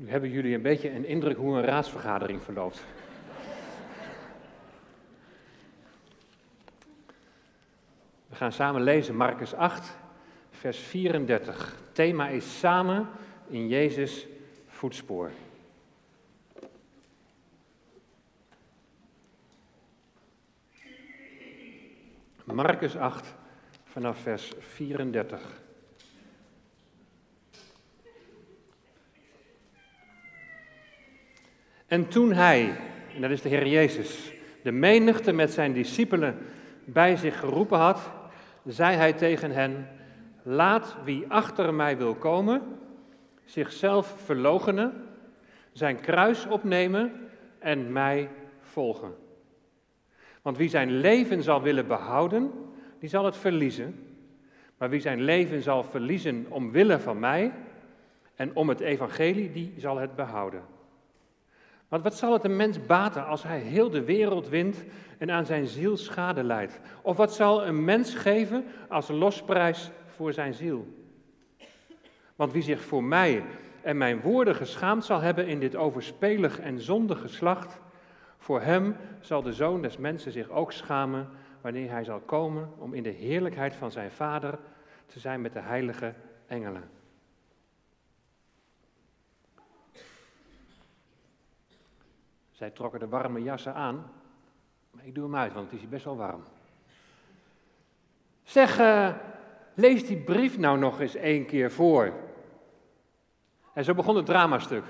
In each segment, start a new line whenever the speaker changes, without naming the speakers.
Nu hebben jullie een beetje een indruk hoe een raadsvergadering verloopt. We gaan samen lezen Marcus 8, vers 34. thema is samen in Jezus voetspoor. Marcus 8 vanaf vers 34. En toen hij, en dat is de Heer Jezus, de menigte met zijn discipelen bij zich geroepen had, zei hij tegen hen: Laat wie achter mij wil komen, zichzelf verloochenen, zijn kruis opnemen en mij volgen. Want wie zijn leven zal willen behouden, die zal het verliezen. Maar wie zijn leven zal verliezen omwille van mij en om het evangelie, die zal het behouden. Want wat zal het een mens baten als hij heel de wereld wint en aan zijn ziel schade leidt? Of wat zal een mens geven als losprijs voor zijn ziel? Want wie zich voor mij en mijn woorden geschaamd zal hebben in dit overspelig en zondig geslacht, voor hem zal de zoon des mensen zich ook schamen wanneer hij zal komen om in de heerlijkheid van zijn vader te zijn met de heilige engelen. Zij trokken de warme jassen aan, maar ik doe hem uit, want het is hier best wel warm. Zeg, uh, lees die brief nou nog eens één keer voor. En zo begon het dramastuk.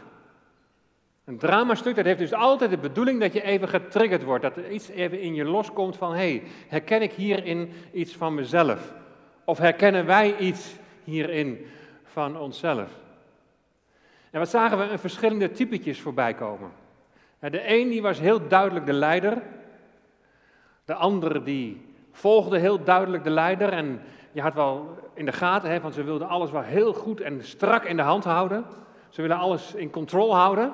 Een dramastuk, dat heeft dus altijd de bedoeling dat je even getriggerd wordt. Dat er iets even in je loskomt van, hey, herken ik hierin iets van mezelf? Of herkennen wij iets hierin van onszelf? En wat zagen we? Een verschillende typetjes voorbij komen. De een die was heel duidelijk de leider. De andere die volgde heel duidelijk de leider. En je had wel in de gaten, hè, want ze wilden alles wel heel goed en strak in de hand houden. Ze willen alles in controle houden.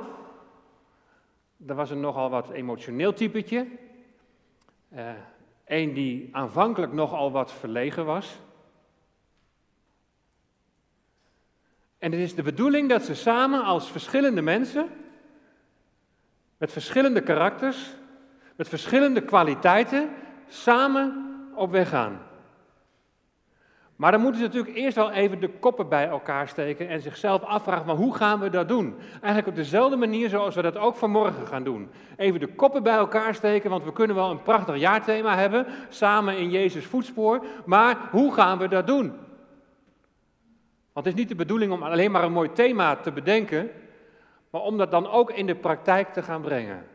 Er was een nogal wat emotioneel typetje. Eén uh, die aanvankelijk nogal wat verlegen was. En het is de bedoeling dat ze samen als verschillende mensen, met verschillende karakters, met verschillende kwaliteiten, samen op weg gaan. Maar dan moeten ze natuurlijk eerst wel even de koppen bij elkaar steken en zichzelf afvragen, maar hoe gaan we dat doen? Eigenlijk op dezelfde manier zoals we dat ook vanmorgen gaan doen. Even de koppen bij elkaar steken, want we kunnen wel een prachtig jaarthema hebben, samen in Jezus voetspoor, maar hoe gaan we dat doen? Want het is niet de bedoeling om alleen maar een mooi thema te bedenken, maar om dat dan ook in de praktijk te gaan brengen.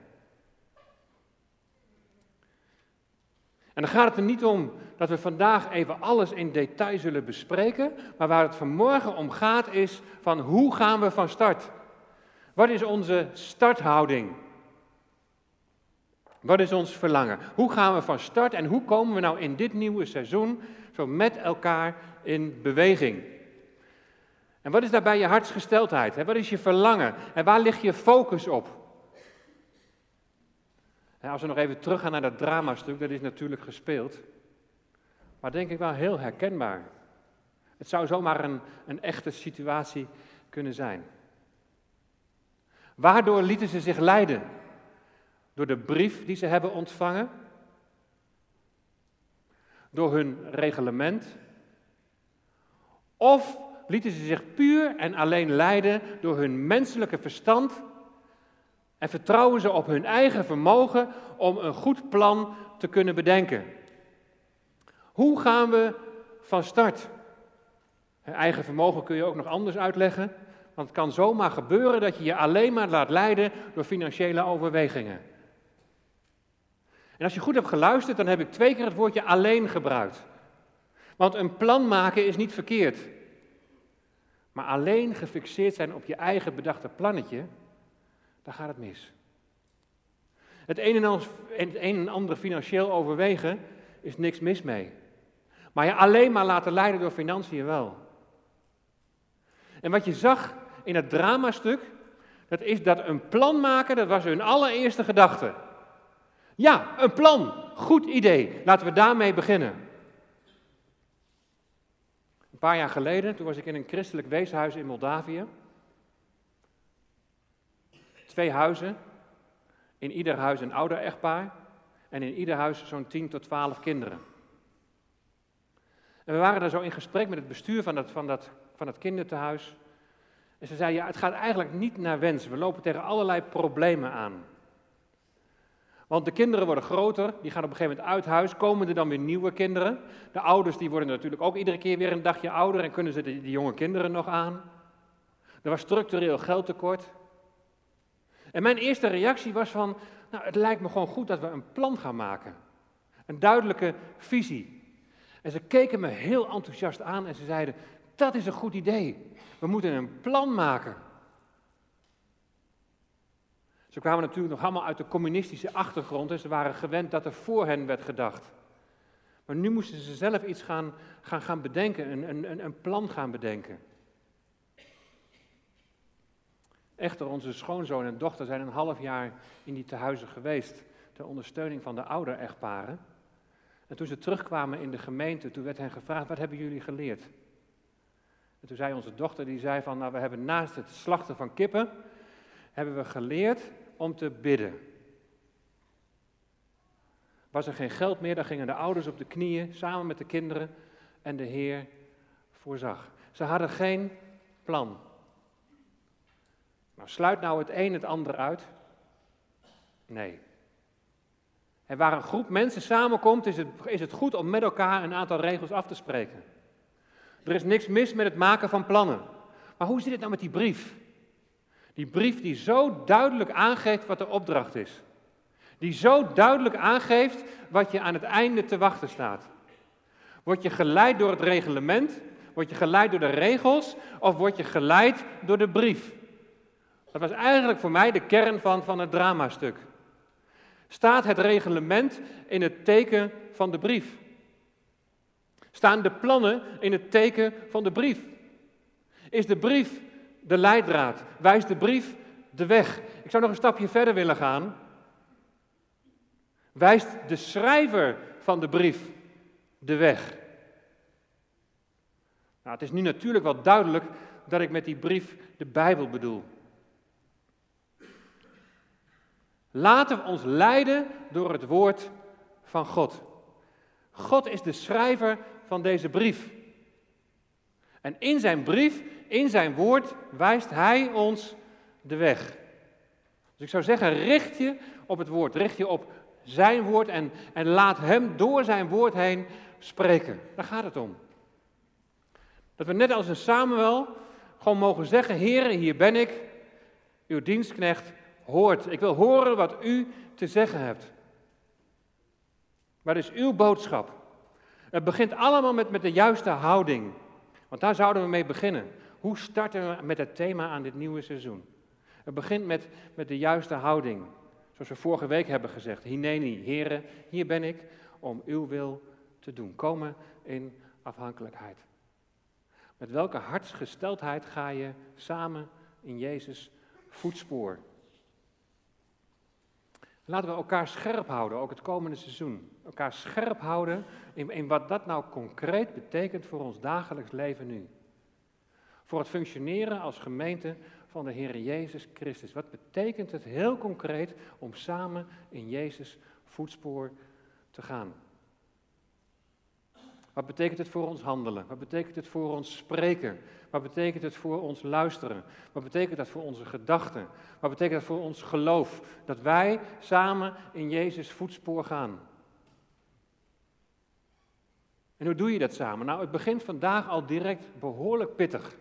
En dan gaat het er niet om dat we vandaag even alles in detail zullen bespreken, maar waar het vanmorgen om gaat is van hoe gaan we van start? Wat is onze starthouding? Wat is ons verlangen? Hoe gaan we van start en hoe komen we nou in dit nieuwe seizoen zo met elkaar in beweging? En wat is daarbij je hartsgesteldheid? Wat is je verlangen? En waar ligt je focus op? Als we nog even teruggaan naar dat dramastuk, dat is natuurlijk gespeeld. Maar denk ik wel heel herkenbaar. Het zou zomaar een, een echte situatie kunnen zijn. Waardoor lieten ze zich leiden? Door de brief die ze hebben ontvangen? Door hun reglement? Of lieten ze zich puur en alleen leiden door hun menselijke verstand en vertrouwen ze op hun eigen vermogen om een goed plan te kunnen bedenken. Hoe gaan we van start? Eigen vermogen kun je ook nog anders uitleggen, want het kan zomaar gebeuren dat je je alleen maar laat leiden door financiële overwegingen. En als je goed hebt geluisterd, dan heb ik twee keer het woordje alleen gebruikt. Want een plan maken is niet verkeerd. Maar alleen gefixeerd zijn op je eigen bedachte plannetje, dan gaat het mis. Het een en ander, het een en ander financieel overwegen is niks mis mee. Maar je alleen maar laten leiden door financiën wel. En wat je zag in het dramastuk, dat is dat een plan maken, dat was hun allereerste gedachte. Ja, een plan, goed idee, laten we daarmee beginnen. Paar jaar geleden, toen was ik in een christelijk weeshuis in Moldavië. twee huizen. In ieder huis een ouder echtpaar. En in ieder huis zo'n 10 tot 12 kinderen. En we waren daar zo in gesprek met het bestuur van dat, van dat, van. En ze zei, ja, het gaat eigenlijk niet naar wens. We lopen tegen allerlei problemen aan. Want de kinderen worden groter, die gaan op een gegeven moment uit huis, komen er dan weer nieuwe kinderen. De ouders die worden natuurlijk ook iedere keer weer een dagje ouder en kunnen ze die, jonge kinderen nog aan. Er was structureel geldtekort. En mijn eerste reactie was van, nou het lijkt me gewoon goed dat we een plan gaan maken. Een duidelijke visie. En ze keken me heel enthousiast aan en ze zeiden, dat is een goed idee. We moeten een plan maken. Ze kwamen natuurlijk nog allemaal uit de communistische achtergrond en ze waren gewend dat er voor hen werd gedacht. Maar nu moesten ze zelf iets gaan, gaan, gaan bedenken, een, een, een plan gaan bedenken. Echter, onze schoonzoon en dochter zijn een half jaar in die tehuizen geweest ter ondersteuning van de ouder echtparen. En toen ze terugkwamen in de gemeente, toen werd hen gevraagd, wat hebben jullie geleerd? En toen zei onze dochter, die zei van, nou we hebben naast het slachten van kippen, hebben we geleerd om te bidden. Was er geen geld meer, dan gingen de ouders op de knieën samen met de kinderen en de Heer voorzag. Ze hadden geen plan. Nou, sluit nou het een het ander uit? Nee. En waar een groep mensen samenkomt, is het, is het goed om met elkaar een aantal regels af te spreken. Er is niks mis met het maken van plannen. Maar hoe zit het nou met die brief? Die brief die zo duidelijk aangeeft wat de opdracht is. Die zo duidelijk aangeeft wat je aan het einde te wachten staat. Word je geleid door het reglement? Word je geleid door de regels? Of word je geleid door de brief? Dat was eigenlijk voor mij de kern van, van het dramastuk. Staat het reglement in het teken van de brief? Staan de plannen in het teken van de brief? Is de brief de leidraad? Wijst de brief de weg? Ik zou nog een stapje verder willen gaan. Wijst de schrijver van de brief de weg? Nou, het is nu natuurlijk wel duidelijk dat ik met die brief de Bijbel bedoel. Laten we ons leiden door het woord van God. God is de schrijver van deze brief. En in zijn brief, in zijn woord, wijst hij ons de weg. Dus ik zou zeggen, richt je op het woord, richt je op zijn woord en, en laat hem door zijn woord heen spreken. Daar gaat het om. Dat we net als een Samuel gewoon mogen zeggen, heren, hier ben ik, uw dienstknecht, hoort. Ik wil horen wat u te zeggen hebt. Wat is uw boodschap? Het begint allemaal met, met de juiste houding. Want daar zouden we mee beginnen. Hoe starten we met het thema aan dit nieuwe seizoen? Het begint met, met de juiste houding. Zoals we vorige week hebben gezegd. Hineni, heren, hier ben ik om uw wil te doen. Komen in afhankelijkheid. Met welke hartsgesteldheid ga je samen in Jezus voetspoor? Laten we elkaar scherp houden, ook het komende seizoen. Elkaar scherp houden in, in wat dat nou concreet betekent voor ons dagelijks leven nu. Voor het functioneren als gemeente van de Heer Jezus Christus. Wat betekent het heel concreet om samen in Jezus voetspoor te gaan? Wat betekent het voor ons handelen? Wat betekent het voor ons spreken? Wat betekent het voor ons luisteren? Wat betekent dat voor onze gedachten? Wat betekent dat voor ons geloof? Dat wij samen in Jezus voetspoor gaan. En hoe doe je dat samen? Nou, het begint vandaag al direct behoorlijk pittig.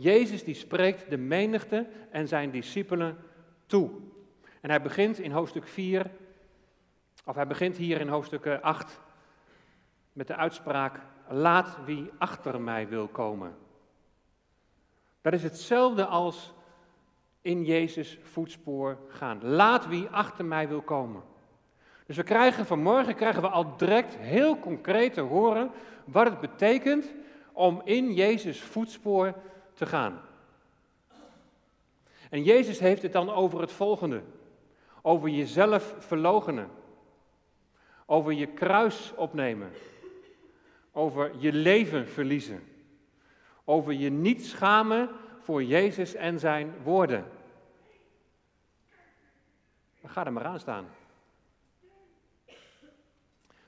Jezus die spreekt de menigte en zijn discipelen toe. En hij begint in hoofdstuk 4, of hij begint hier in hoofdstuk 8 met de uitspraak: Laat wie achter mij wil komen. Dat is hetzelfde als in Jezus voetspoor gaan. Laat wie achter mij wil komen. Dus we krijgen vanmorgen krijgen we al direct heel concreet te horen wat het betekent om in Jezus voetspoor te gaan. En Jezus heeft het dan over het volgende: over jezelf verlogenen, over je kruis opnemen, over je leven verliezen. Over je niet schamen voor Jezus en zijn woorden. Dan ga er maar aan staan.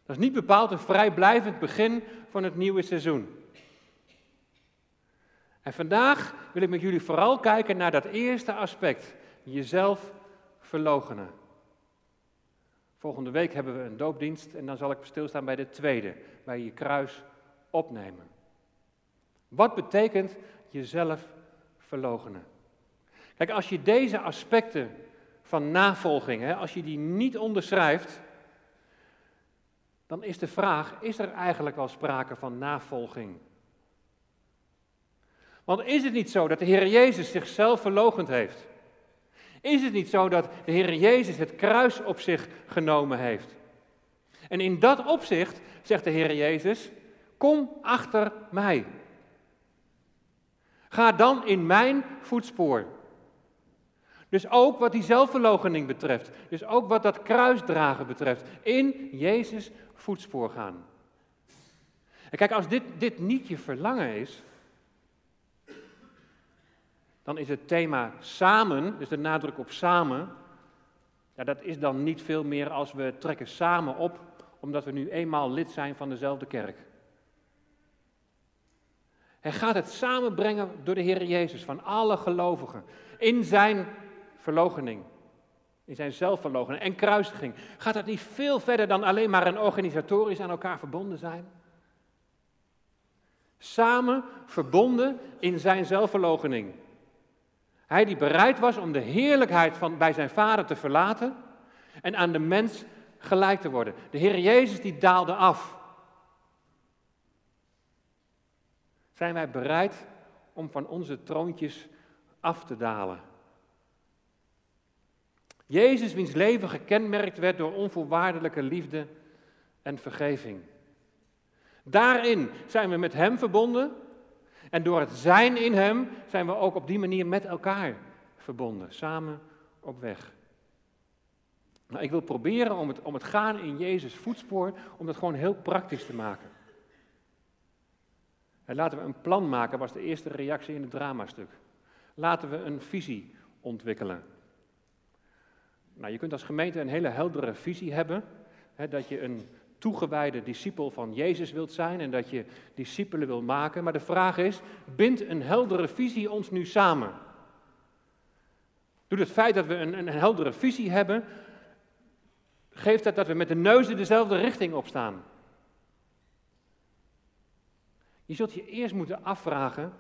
Dat is niet bepaald een vrijblijvend begin van het nieuwe seizoen. En vandaag wil ik met jullie vooral kijken naar dat eerste aspect, jezelf verlogenen. Volgende week hebben we een doopdienst en dan zal ik stilstaan bij de tweede, bij je kruis opnemen. Wat betekent jezelf verlogenen? Kijk, als je deze aspecten van navolging, hè, als je die niet onderschrijft, dan is de vraag, is er eigenlijk wel sprake van navolging? Want is het niet zo dat de Heer Jezus zichzelf verlogend heeft? Is het niet zo dat de Heer Jezus het kruis op zich genomen heeft? En in dat opzicht zegt de Heer Jezus: Kom achter mij. Ga dan in mijn voetspoor. Dus ook wat die zelfverloochening betreft, dus ook wat dat kruisdragen betreft, in Jezus voetspoor gaan. En kijk, als dit, dit niet je verlangen is, dan is het thema samen, dus de nadruk op samen, ja, dat is dan niet veel meer als we trekken samen op, omdat we nu eenmaal lid zijn van dezelfde kerk. Hij gaat het samenbrengen door de Heer Jezus van alle gelovigen in zijn verlogening, in zijn zelfverlogening en kruisiging. Gaat dat niet veel verder dan alleen maar een organisatorisch aan elkaar verbonden zijn? Samen verbonden in zijn zelfverlogening. Hij die bereid was om de heerlijkheid van bij zijn vader te verlaten en aan de mens gelijk te worden. De Heer Jezus die daalde af. Zijn wij bereid om van onze troontjes af te dalen? Jezus, wiens leven gekenmerkt werd door onvoorwaardelijke liefde en vergeving. Daarin zijn we met Hem verbonden en door het zijn in Hem zijn we ook op die manier met elkaar verbonden, samen op weg. Nou, ik wil proberen om het, om het gaan in Jezus' voetspoor, om dat gewoon heel praktisch te maken. En laten we een plan maken, was de eerste reactie in het dramastuk. Laten we een visie ontwikkelen. Nou, je kunt als gemeente een hele heldere visie hebben, hè, dat je een toegewijde discipel van Jezus wilt zijn en dat je discipelen wil maken. Maar de vraag is, bindt een heldere visie ons nu samen? Doet het feit dat we een, een heldere visie hebben, geeft dat dat we met de neuzen dezelfde richting opstaan? Je zult je eerst moeten afvragen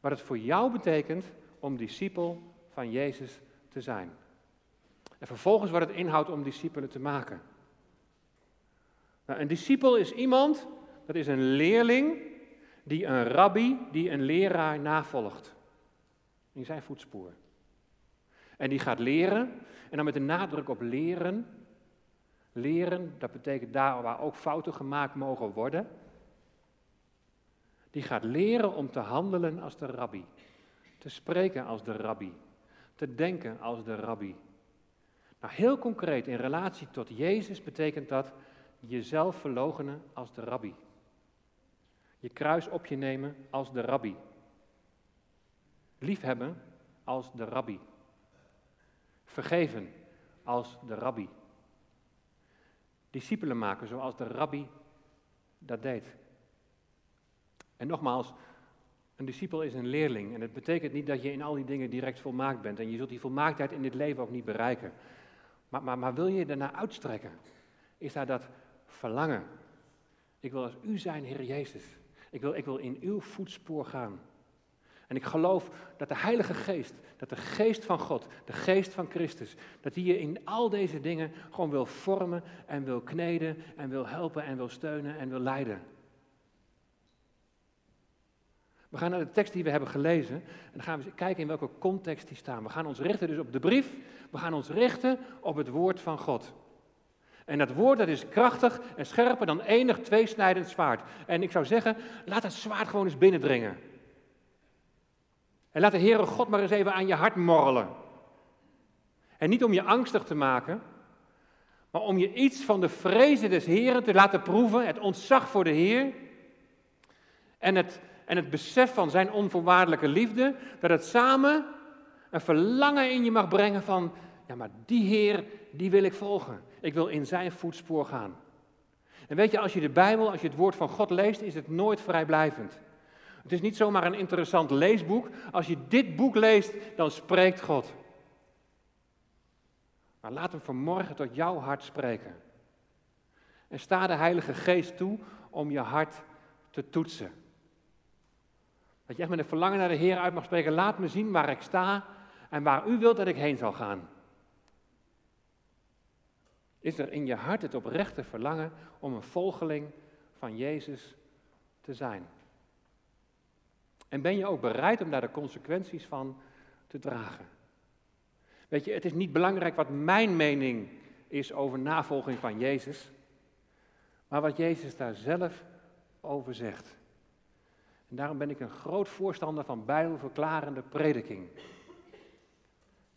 wat het voor jou betekent om discipel van Jezus te zijn. En vervolgens wat het inhoudt om discipelen te maken. Nou, een discipel is iemand, dat is een leerling die een rabbi, die een leraar navolgt. In zijn voetspoor. En die gaat leren, en dan met de nadruk op leren. Leren, dat betekent daar waar ook fouten gemaakt mogen worden. Die gaat leren om te handelen als de rabbi. Te spreken als de rabbi. Te denken als de rabbi. Nou, heel concreet in relatie tot Jezus betekent dat jezelf verloochenen als de rabbi. Je kruis op je nemen als de rabbi. Liefhebben als de rabbi. Vergeven als de rabbi. Discipelen maken zoals de rabbi dat deed. En nogmaals, een discipel is een leerling. En het betekent niet dat je in al die dingen direct volmaakt bent. En je zult die volmaaktheid in dit leven ook niet bereiken. Maar, maar, maar wil je ernaar uitstrekken? Is daar dat verlangen? Ik wil als u zijn, Heer Jezus. Ik wil, ik wil in uw voetspoor gaan. En ik geloof dat de Heilige Geest, dat de Geest van God, de Geest van Christus, dat die je in al deze dingen gewoon wil vormen en wil kneden en wil helpen en wil steunen en wil leiden. We gaan naar de tekst die we hebben gelezen en dan gaan we kijken in welke context die staan. We gaan ons richten dus op de brief, we gaan ons richten op het woord van God. En dat woord dat is krachtig en scherper dan enig tweesnijdend zwaard. En ik zou zeggen, laat dat zwaard gewoon eens binnendringen. En laat de Heere God maar eens even aan je hart morrelen. En niet om je angstig te maken, maar om je iets van de vrezen des Heeren te laten proeven, het ontzag voor de Heer. En het en het besef van zijn onvoorwaardelijke liefde, dat het samen een verlangen in je mag brengen van, ja maar die Heer, die wil ik volgen. Ik wil in zijn voetspoor gaan. En weet je, als je de Bijbel, als je het woord van God leest, is het nooit vrijblijvend. Het is niet zomaar een interessant leesboek. Als je dit boek leest, dan spreekt God. Maar laat hem vanmorgen tot jouw hart spreken. En sta de Heilige Geest toe om je hart te toetsen. Dat je echt met een verlangen naar de Heer uit mag spreken. Laat me zien waar ik sta en waar u wilt dat ik heen zal gaan. Is er in je hart het oprechte verlangen om een volgeling van Jezus te zijn? En ben je ook bereid om daar de consequenties van te dragen? Weet je, het is niet belangrijk wat mijn mening is over navolging van Jezus, maar wat Jezus daar zelf over zegt. En daarom ben ik een groot voorstander van bijbelverklarende prediking.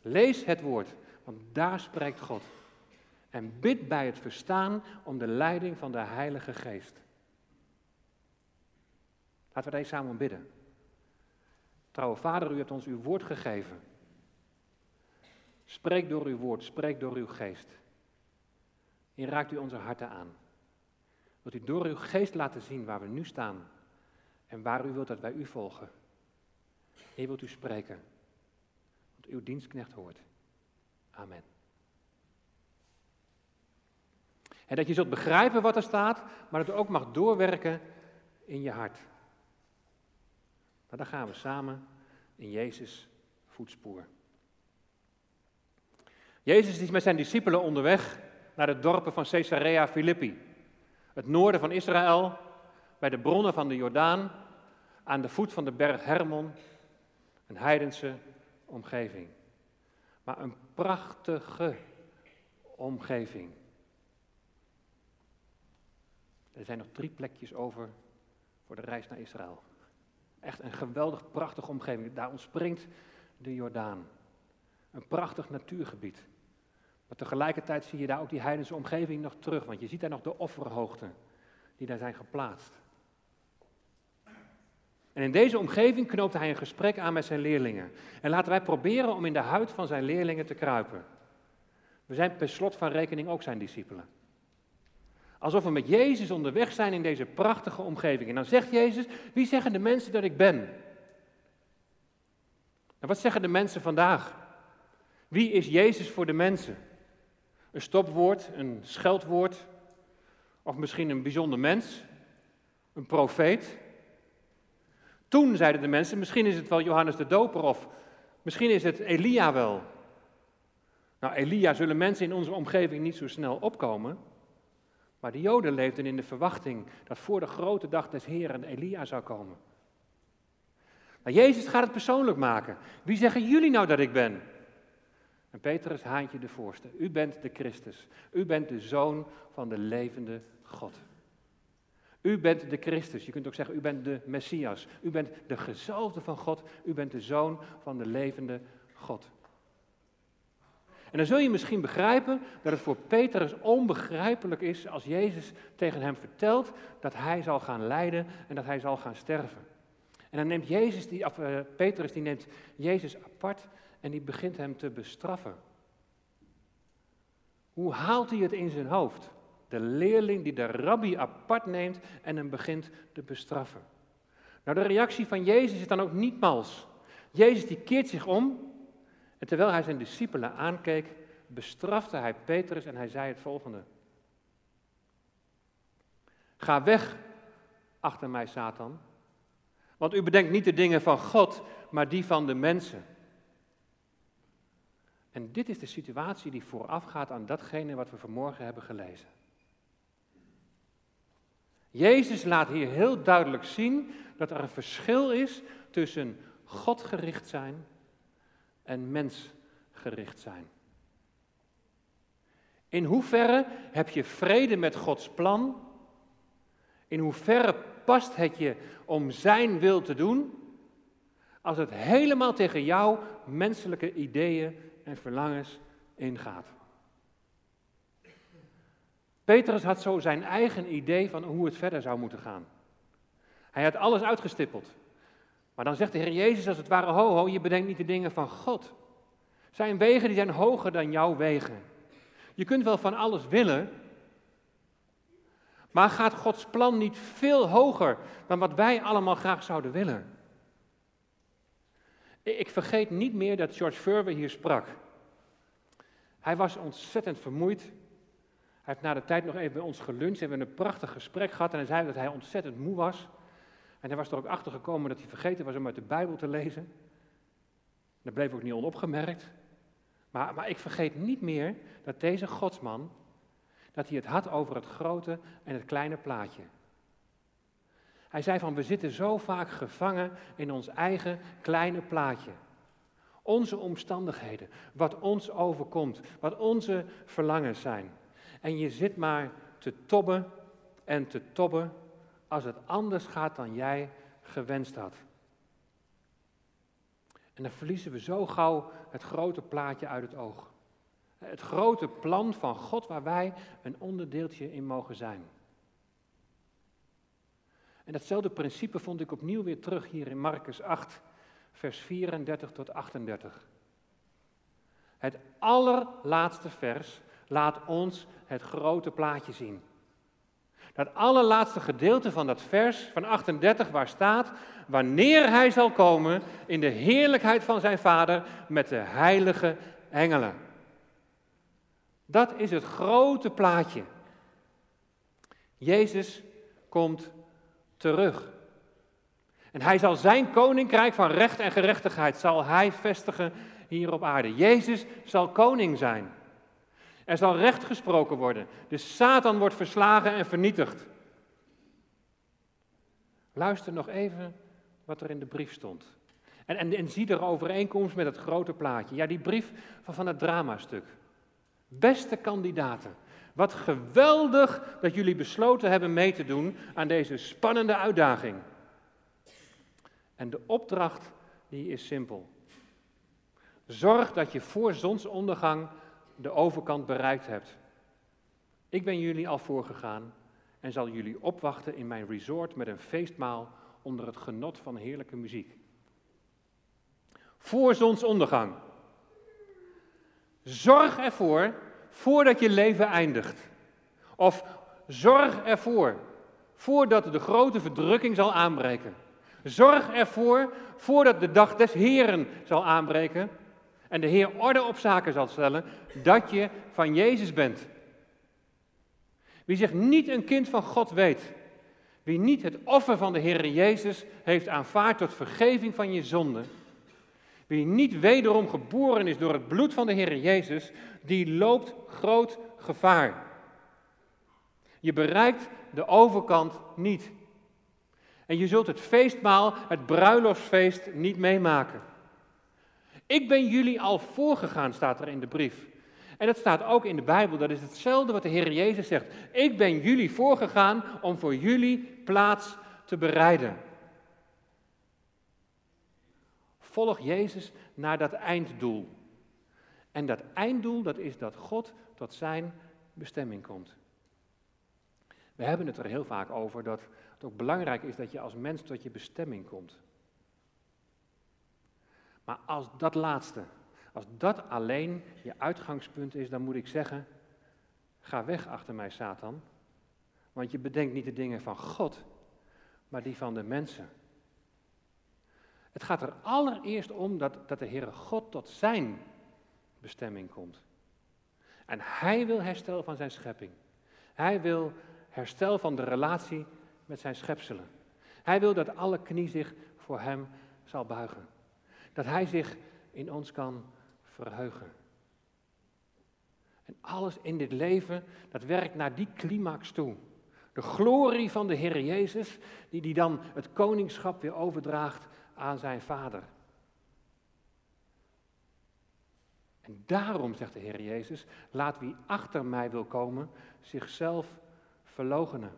Lees het woord, want daar spreekt God. En bid bij het verstaan om de leiding van de Heilige Geest. Laten we deze samen bidden. Trouwe Vader, u hebt ons uw woord gegeven. Spreek door uw woord, spreek door uw geest. En raakt u onze harten aan. Wilt u door uw geest laten zien waar we nu staan en waar u wilt dat wij u volgen. En wilt u spreken, want uw dienstknecht hoort. Amen. En dat je zult begrijpen wat er staat, maar dat u ook mag doorwerken in je hart. Maar dan gaan we samen in Jezus voetspoor. Jezus is met zijn discipelen onderweg naar de dorpen van Caesarea Philippi, het noorden van Israël, bij de bronnen van de Jordaan, aan de voet van de berg Hermon, een heidense omgeving. Maar een prachtige omgeving. Er zijn nog drie plekjes over voor de reis naar Israël. Echt een geweldig, prachtige omgeving. Daar ontspringt de Jordaan. Een prachtig natuurgebied. Maar tegelijkertijd zie je daar ook die heidense omgeving nog terug, want je ziet daar nog de offerhoogten die daar zijn geplaatst. En in deze omgeving knoopte hij een gesprek aan met zijn leerlingen. En laten wij proberen om in de huid van zijn leerlingen te kruipen. We zijn per slot van rekening ook zijn discipelen. Alsof we met Jezus onderweg zijn in deze prachtige omgeving. En dan zegt Jezus, wie zeggen de mensen dat ik ben? En wat zeggen de mensen vandaag? Wie is Jezus voor de mensen? Een stopwoord, een scheldwoord, of misschien een bijzonder mens, een profeet? Toen zeiden de mensen, misschien is het wel Johannes de Doper of misschien is het Elia wel. Nou, Elia zullen mensen in onze omgeving niet zo snel opkomen. Maar de Joden leefden in de verwachting dat voor de grote dag des Heren Elia zou komen. Maar Jezus gaat het persoonlijk maken. Wie zeggen jullie nou dat ik ben? En Petrus haantje de voorste. U bent de Christus. U bent de zoon van de levende God. U bent de Christus. Je kunt ook zeggen, u bent de Messias. U bent de gezalfde van God. U bent de zoon van de levende God. En dan zul je misschien begrijpen dat het voor Petrus onbegrijpelijk is als Jezus tegen hem vertelt dat hij zal gaan lijden en dat hij zal gaan sterven. En dan neemt Jezus die, of, uh, Petrus die neemt Jezus apart en die begint hem te bestraffen. Hoe haalt hij het in zijn hoofd? De leerling die de rabbi apart neemt en hem begint te bestraffen. Nou, de reactie van Jezus is dan ook niet mals. Jezus die keert zich om en terwijl hij zijn discipelen aankeek, bestrafte hij Petrus en hij zei het volgende. Ga weg achter mij, Satan, want u bedenkt niet de dingen van God, maar die van de mensen. En dit is de situatie die voorafgaat aan datgene wat we vanmorgen hebben gelezen. Jezus laat hier heel duidelijk zien dat er een verschil is tussen God gericht zijn en mensgericht zijn. In hoeverre heb je vrede met Gods plan? In hoeverre past het je om Zijn wil te doen? Als het helemaal tegen jouw menselijke ideeën en verlangens ingaat. Petrus had zo zijn eigen idee van hoe het verder zou moeten gaan. Hij had alles uitgestippeld. Maar dan zegt de Heer Jezus als het ware, ho ho, je bedenkt niet de dingen van God. Zijn wegen die zijn hoger dan jouw wegen. Je kunt wel van alles willen, maar gaat Gods plan niet veel hoger dan wat wij allemaal graag zouden willen? Ik vergeet niet meer dat George Verwer hier sprak. Hij was ontzettend vermoeid. Hij heeft na de tijd nog even bij ons geluncht. We hebben een prachtig gesprek gehad en hij zei dat hij ontzettend moe was. En hij was er ook achter gekomen dat hij vergeten was om uit de Bijbel te lezen. Dat bleef ook niet onopgemerkt. Maar, maar ik vergeet niet meer dat deze godsman, dat hij het had over het grote en het kleine plaatje. Hij zei van, we zitten zo vaak gevangen in ons eigen kleine plaatje. Onze omstandigheden, wat ons overkomt, wat onze verlangens zijn. En je zit maar te tobben en te tobben als het anders gaat dan jij gewenst had. En dan verliezen we zo gauw het grote plaatje uit het oog. Het grote plan van God waar wij een onderdeeltje in mogen zijn. En datzelfde principe vond ik opnieuw weer terug hier in Marcus 8, vers 34 tot 38. Het allerlaatste vers laat ons het grote plaatje zien. Dat allerlaatste gedeelte van dat vers van 38 waar staat, wanneer hij zal komen in de heerlijkheid van zijn Vader met de heilige engelen. Dat is het grote plaatje. Jezus komt terug. En hij zal zijn koninkrijk van recht en gerechtigheid zal hij vestigen hier op aarde. Jezus zal koning zijn. Er zal recht gesproken worden. De Satan wordt verslagen en vernietigd. Luister nog even wat er in de brief stond. En, en, en zie de overeenkomst met het grote plaatje. Ja, die brief van, van het dramastuk. Beste kandidaten, wat geweldig dat jullie besloten hebben mee te doen aan deze spannende uitdaging. En de opdracht die is simpel. Zorg dat je voor zonsondergang de overkant bereikt hebt. Ik ben jullie al voorgegaan en zal jullie opwachten in mijn resort met een feestmaal onder het genot van heerlijke muziek. Voor zonsondergang. Zorg ervoor voordat je leven eindigt. Of zorg ervoor voordat de grote verdrukking zal aanbreken. Zorg ervoor voordat de dag des Heren zal aanbreken en de Heer orde op zaken zal stellen dat je van Jezus bent. Wie zich niet een kind van God weet, wie niet het offer van de Heer Jezus heeft aanvaard tot vergeving van je zonden, wie niet wederom geboren is door het bloed van de Heer Jezus, die loopt groot gevaar. Je bereikt de overkant niet. En je zult het feestmaal, het bruiloftsfeest, niet meemaken. Ik ben jullie al voorgegaan, staat er in de brief. En dat staat ook in de Bijbel. Dat is hetzelfde wat de Heer Jezus zegt. Ik ben jullie voorgegaan om voor jullie plaats te bereiden. Volg Jezus naar dat einddoel. En dat einddoel, dat is dat God tot zijn bestemming komt. We hebben het er heel vaak over dat het ook belangrijk is dat je als mens tot je bestemming komt. Maar als dat laatste, als dat alleen je uitgangspunt is, dan moet ik zeggen, ga weg achter mij, Satan. Want je bedenkt niet de dingen van God, maar die van de mensen. Het gaat er allereerst om dat, dat de Heere God tot zijn bestemming komt. En hij wil herstel van zijn schepping. Hij wil herstel van de relatie met zijn schepselen. Hij wil dat alle knie zich voor hem zal buigen. Dat hij zich in ons kan verheugen. En alles in dit leven, dat werkt naar die climax toe. De glorie van de Heer Jezus, die, die dan het koningschap weer overdraagt aan zijn vader. En daarom, zegt de Heer Jezus, laat wie achter mij wil komen zichzelf verloochenen.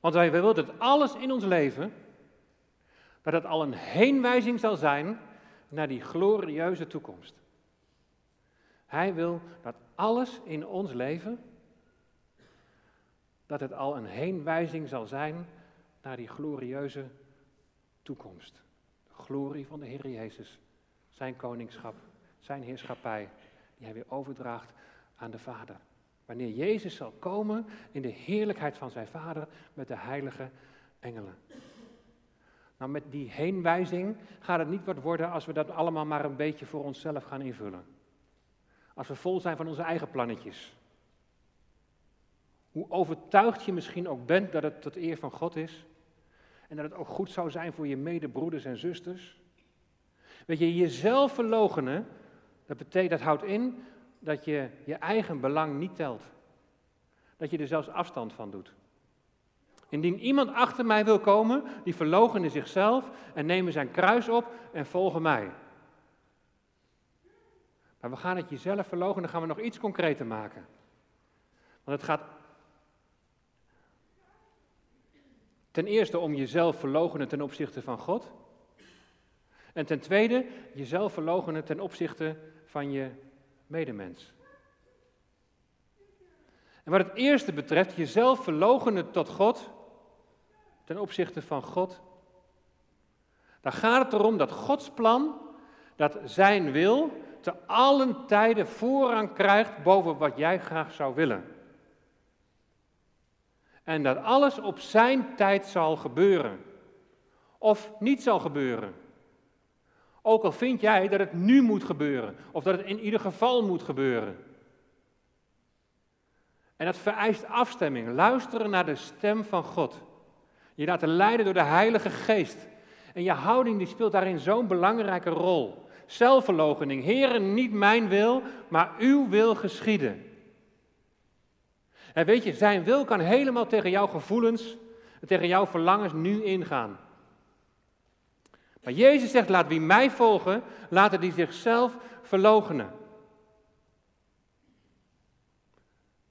Want wij willen dat alles in ons leven, dat het al een heenwijzing zal zijn naar die glorieuze toekomst. Hij wil dat alles in ons leven dat het al een heenwijzing zal zijn naar die glorieuze toekomst. De glorie van de Heer Jezus, zijn koningschap, zijn heerschappij, die hij weer overdraagt aan de Vader. Wanneer Jezus zal komen in de heerlijkheid van zijn Vader met de heilige engelen. Nou, met die heenwijzing gaat het niet wat worden als we dat allemaal maar een beetje voor onszelf gaan invullen. Als we vol zijn van onze eigen plannetjes. Hoe overtuigd je misschien ook bent dat het tot eer van God is. En dat het ook goed zou zijn voor je medebroeders en zusters. Weet je, jezelf verlogenen, dat, betekent, dat houdt in dat je je eigen belang niet telt. Dat je er zelfs afstand van doet. Indien iemand achter mij wil komen, die verloochenen zichzelf en nemen zijn kruis op en volgen mij. Maar we gaan het jezelf verlogen, dan gaan we nog iets concreter maken. Want het gaat ten eerste om jezelf verloochenen ten opzichte van God. En ten tweede, jezelf verloochenen ten opzichte van je medemens. En wat het eerste betreft, jezelf verloochenen tot God, ten opzichte van God, dan gaat het erom dat Gods plan, dat zijn wil, te allen tijden voorrang krijgt boven wat jij graag zou willen. En dat alles op zijn tijd zal gebeuren. Of niet zal gebeuren. Ook al vind jij dat het nu moet gebeuren, of dat het in ieder geval moet gebeuren. En dat vereist afstemming, luisteren naar de stem van God. Je laten leiden door de Heilige Geest. En je houding die speelt daarin zo'n belangrijke rol. Zelfverloochening. Heren, niet mijn wil, maar uw wil geschieden. En weet je, zijn wil kan helemaal tegen jouw gevoelens en tegen jouw verlangens nu ingaan. Maar Jezus zegt, laat wie mij volgen, laten die zichzelf verloochenen.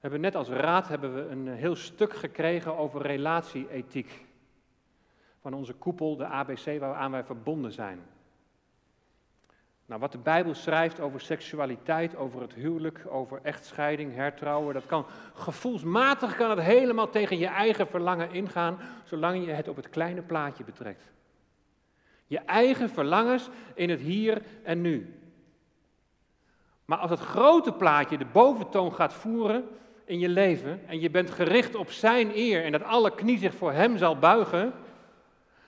We hebben net als raad hebben we een heel stuk gekregen over relatieethiek. Van onze koepel, de ABC, waaraan wij verbonden zijn. Nou, wat de Bijbel schrijft over seksualiteit, over het huwelijk, over echtscheiding, hertrouwen, dat kan gevoelsmatig kan het helemaal tegen je eigen verlangen ingaan, zolang je het op het kleine plaatje betrekt. Je eigen verlangens in het hier en nu. Maar als het grote plaatje de boventoon gaat voeren in je leven en je bent gericht op zijn eer en dat alle knie zich voor hem zal buigen,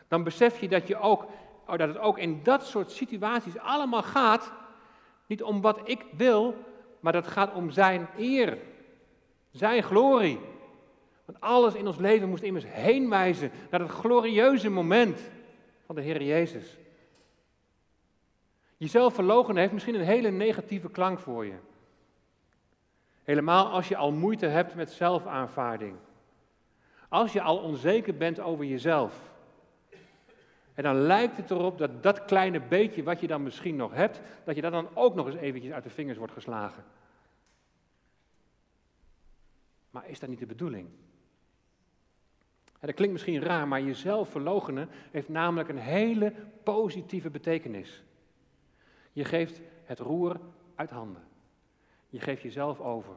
dan besef je dat je ook oh, dat het ook in dat soort situaties allemaal gaat, niet om wat ik wil, maar dat gaat om zijn eer, zijn glorie. Want alles in ons leven moest immers heen wijzen naar het glorieuze moment van de Heer Jezus. Jezelf verlogen heeft misschien een hele negatieve klank voor je. Helemaal als je al moeite hebt met zelfaanvaarding. Als je al onzeker bent over jezelf. En dan lijkt het erop dat dat kleine beetje wat je dan misschien nog hebt, dat je dat dan ook nog eens eventjes uit de vingers wordt geslagen. Maar is dat niet de bedoeling? Dat klinkt misschien raar, maar jezelf verlogenen heeft namelijk een hele positieve betekenis. Je geeft het roer uit handen. Je geeft jezelf over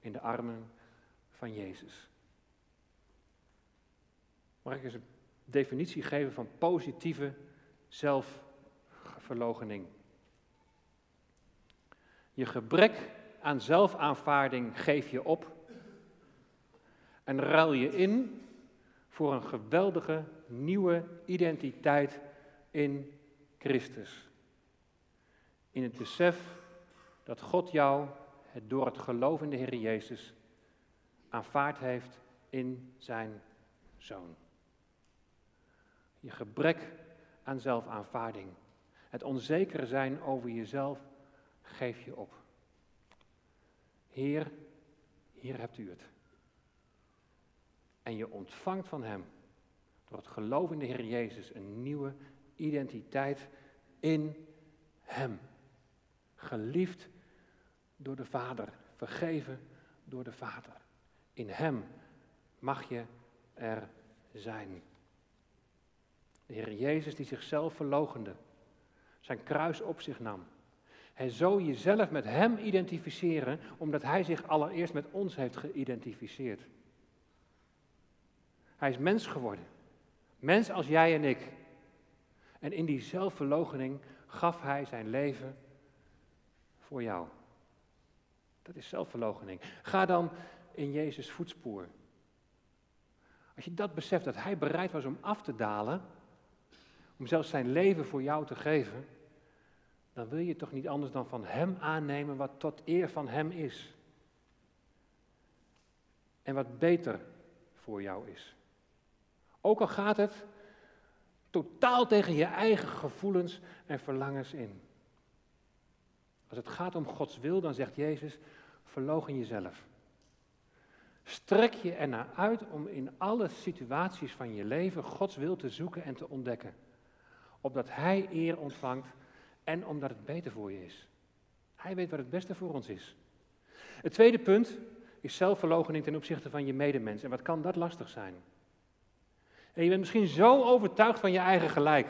in de armen van Jezus. Mag ik eens een definitie geven van positieve zelfverloochening. Je gebrek aan zelfaanvaarding geef je op en ruil je in voor een geweldige nieuwe identiteit in Christus. In het besef dat God jou het door het geloof in de Heer Jezus aanvaard heeft in zijn Zoon. Je gebrek aan zelfaanvaarding. Het onzekere zijn over jezelf geef je op. Heer, hier hebt u het. En je ontvangt van Hem, door het geloof in de Heer Jezus, een nieuwe identiteit in Hem. Geliefd door de Vader, vergeven door de Vader. In Hem mag je er zijn. De Heer Jezus die zichzelf verlogende, zijn kruis op zich nam. En zo jezelf met Hem identificeren, omdat Hij zich allereerst met ons heeft geïdentificeerd. Hij is mens geworden. Mens als jij en ik. En in die zelfverloochening gaf hij zijn leven voor jou. Dat is zelfverloochening. Ga dan in Jezus' voetspoor. Als je dat beseft, dat hij bereid was om af te dalen, om zelfs zijn leven voor jou te geven, dan wil je toch niet anders dan van hem aannemen wat tot eer van hem is. En wat beter voor jou is. Ook al gaat het totaal tegen je eigen gevoelens en verlangens in. Als het gaat om Gods wil, dan zegt Jezus, verlogen jezelf. Strek je ernaar uit om in alle situaties van je leven Gods wil te zoeken en te ontdekken. Opdat Hij eer ontvangt en omdat het beter voor je is. Hij weet wat het beste voor ons is. Het tweede punt is zelfverloochening ten opzichte van je medemens. En wat kan dat lastig zijn? En je bent misschien zo overtuigd van je eigen gelijk.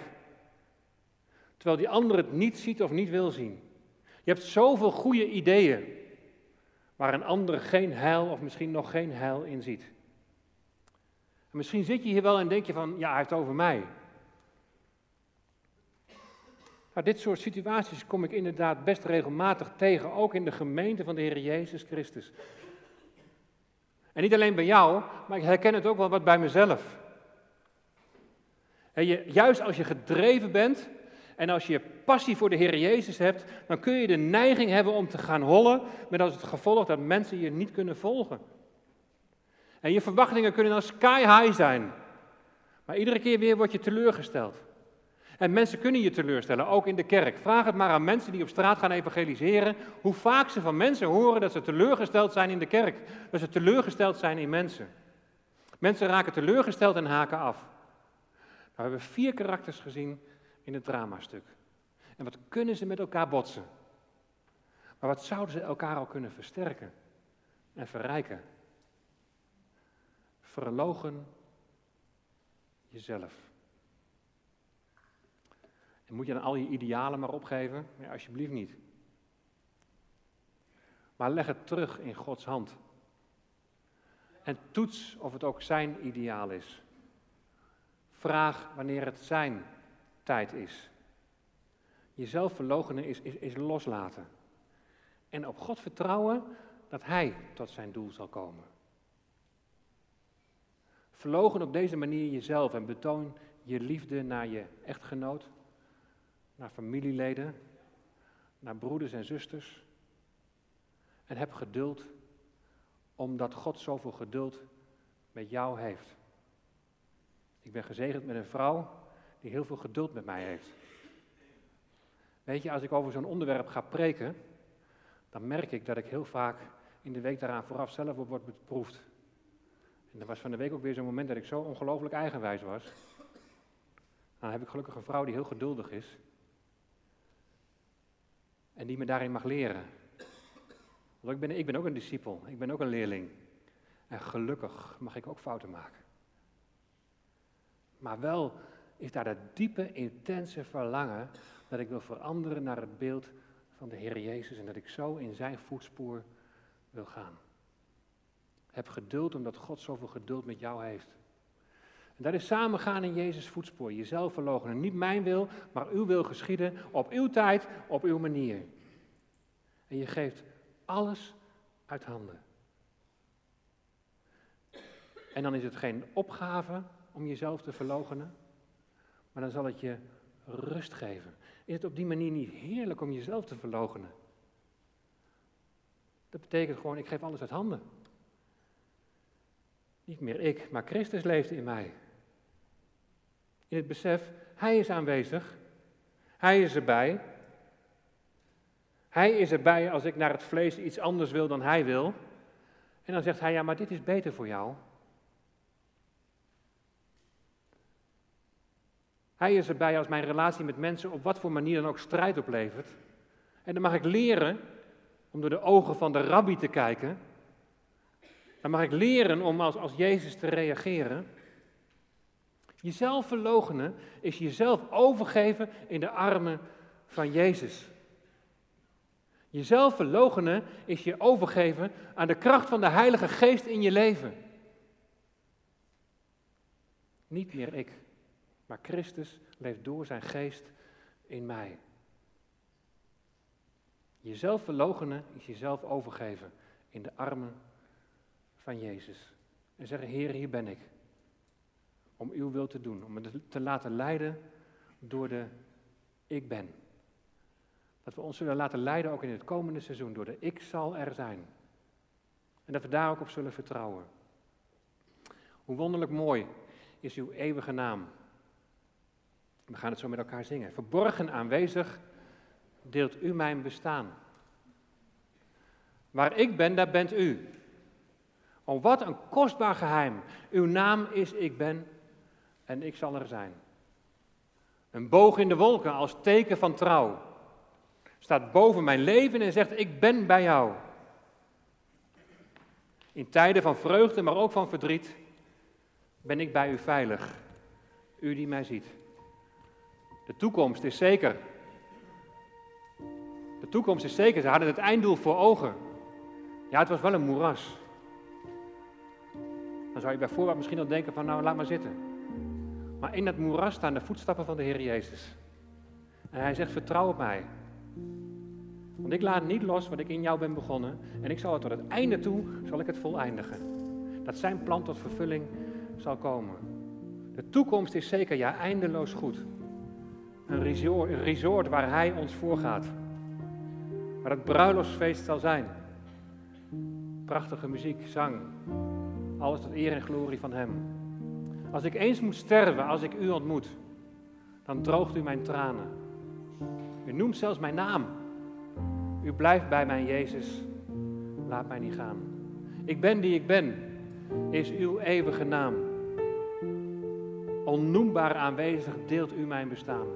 Terwijl die ander het niet ziet of niet wil zien. Je hebt zoveel goede ideeën. Waar een ander geen heil of misschien nog geen heil in ziet. En misschien zit je hier wel en denk je van, ja, heeft over mij. Nou, dit soort situaties kom ik inderdaad best regelmatig tegen, ook in de gemeente van de Heer Jezus Christus. En niet alleen bij jou, maar ik herken het ook wel wat bij mezelf. Juist als je gedreven bent en als je passie voor de Heer Jezus hebt, dan kun je de neiging hebben om te gaan hollen, met als het gevolg dat mensen je niet kunnen volgen. En je verwachtingen kunnen dan sky high zijn, maar iedere keer weer word je teleurgesteld. En mensen kunnen je teleurstellen, ook in de kerk. Vraag het maar aan mensen die op straat gaan evangeliseren, hoe vaak ze van mensen horen dat ze teleurgesteld zijn in de kerk. Dat ze teleurgesteld zijn in mensen. Mensen raken teleurgesteld en haken af. Nou, we hebben vier karakters gezien in het dramastuk. En wat kunnen ze met elkaar botsen? Maar wat zouden ze elkaar al kunnen versterken en verrijken? Verlogen jezelf. En moet je dan al je idealen maar opgeven? Ja, alsjeblieft niet. Maar leg het terug in Gods hand. En toets of het ook zijn ideaal is. Vraag wanneer het zijn tijd is. Jezelf verloochenen is, is, is loslaten. En op God vertrouwen dat Hij tot zijn doel zal komen. Verlogen op deze manier jezelf en betoon je liefde naar je echtgenoot, naar familieleden, naar broeders en zusters. En heb geduld, omdat God zoveel geduld met jou heeft. Ik ben gezegend met een vrouw die heel veel geduld met mij heeft. Weet je, als ik over zo'n onderwerp ga preken, dan merk ik dat ik heel vaak in de week daaraan vooraf zelf op word beproefd. En er was van de week ook weer zo'n moment dat ik zo ongelooflijk eigenwijs was. Dan heb ik gelukkig een vrouw die heel geduldig is. En die me daarin mag leren. Want ik ben, ik ben ook een discipel, ik ben ook een leerling. En gelukkig mag ik ook fouten maken. Maar wel is daar dat diepe, intense verlangen dat ik wil veranderen naar het beeld van de Heer Jezus en dat ik zo in zijn voetspoor wil gaan. Heb geduld omdat God zoveel geduld met jou heeft. En dat is samengaan in Jezus' voetspoor. Jezelf verloochenen. Niet mijn wil, maar uw wil geschieden. Op uw tijd, op uw manier. En je geeft alles uit handen. En dan is het geen opgave om jezelf te verloochenen. Maar dan zal het je rust geven. Is het op die manier niet heerlijk om jezelf te verloochenen? Dat betekent gewoon, ik geef alles uit handen. Niet meer ik, maar Christus leeft in mij. In het besef, Hij is aanwezig. Hij is erbij. Hij is erbij als ik naar het vlees iets anders wil dan Hij wil. En dan zegt Hij, ja, maar dit is beter voor jou. Hij is erbij als mijn relatie met mensen op wat voor manier dan ook strijd oplevert. En dan mag ik leren om door de ogen van de rabbi te kijken. Dan mag ik leren om als, als Jezus te reageren. Jezelf verloochenen is jezelf overgeven in de armen van Jezus. Jezelf verloochenen is je overgeven aan de kracht van de Heilige Geest in je leven. Niet meer ik, maar Christus leeft door zijn geest in mij. Jezelf verloochenen is jezelf overgeven in de armen van Jezus. En zeggen, Heer, hier ben ik. Om uw wil te doen, om me te laten leiden door de ik ben. Dat we ons zullen laten leiden ook in het komende seizoen door de ik zal er zijn. En dat we daar ook op zullen vertrouwen. Hoe wonderlijk mooi is uw eeuwige naam. We gaan het zo met elkaar zingen. Verborgen aanwezig deelt u mijn bestaan. Waar ik ben, daar bent u. Oh, wat een kostbaar geheim. Uw naam is ik ben en ik zal er zijn. Een boog in de wolken als teken van trouw. Staat boven mijn leven en zegt, ik ben bij jou. In tijden van vreugde, maar ook van verdriet, ben ik bij u veilig. U die mij ziet. De toekomst is zeker. De toekomst is zeker. Ze hadden het einddoel voor ogen. Ja, het was wel een moeras. Dan zou je bij voorbaat misschien al denken van nou, laat maar zitten. Maar in dat moeras staan de voetstappen van de Heer Jezus. En hij zegt, vertrouw op mij. Want ik laat niet los wat ik in jou ben begonnen. En ik zal het tot het einde toe, zal ik het voleindigen. Dat zijn plan tot vervulling zal komen. De toekomst is zeker, ja, eindeloos goed. Een resort, een resort waar hij ons voorgaat. Waar het bruiloftsfeest zal zijn. Prachtige muziek, zang. Alles tot eer en glorie van hem. Als ik eens moet sterven, als ik u ontmoet, dan droogt u mijn tranen. U noemt zelfs mijn naam. U blijft bij mij, Jezus. Laat mij niet gaan. Ik ben die ik ben, is uw eeuwige naam. Onnoembaar aanwezig deelt u mijn bestaan.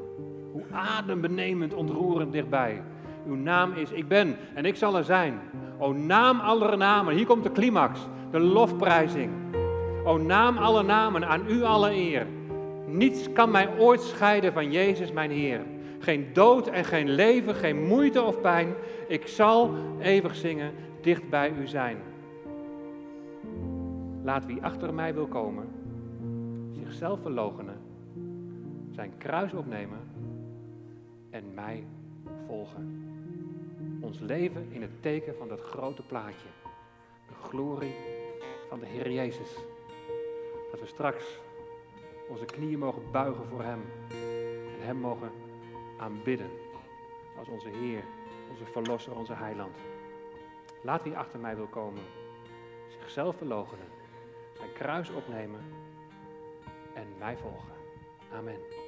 Adembenemend ontroerend dichtbij. Uw naam is ik ben en ik zal er zijn. O naam aller namen, hier komt de climax, de lofprijzing. O naam aller namen, aan u alle eer. Niets kan mij ooit scheiden van Jezus mijn Heer. Geen dood en geen leven, geen moeite of pijn. Ik zal eeuwig zingen, dicht bij u zijn. Laat wie achter mij wil komen, zichzelf verloochenen, zijn kruis opnemen en mij volgen. Ons leven in het teken van dat grote plaatje. De glorie van de Heer Jezus. Dat we straks onze knieën mogen buigen voor Hem en Hem mogen aanbidden als onze Heer, onze Verlosser, onze Heiland. Laat wie achter mij wil komen, zichzelf verloochenen, zijn kruis opnemen en mij volgen. Amen.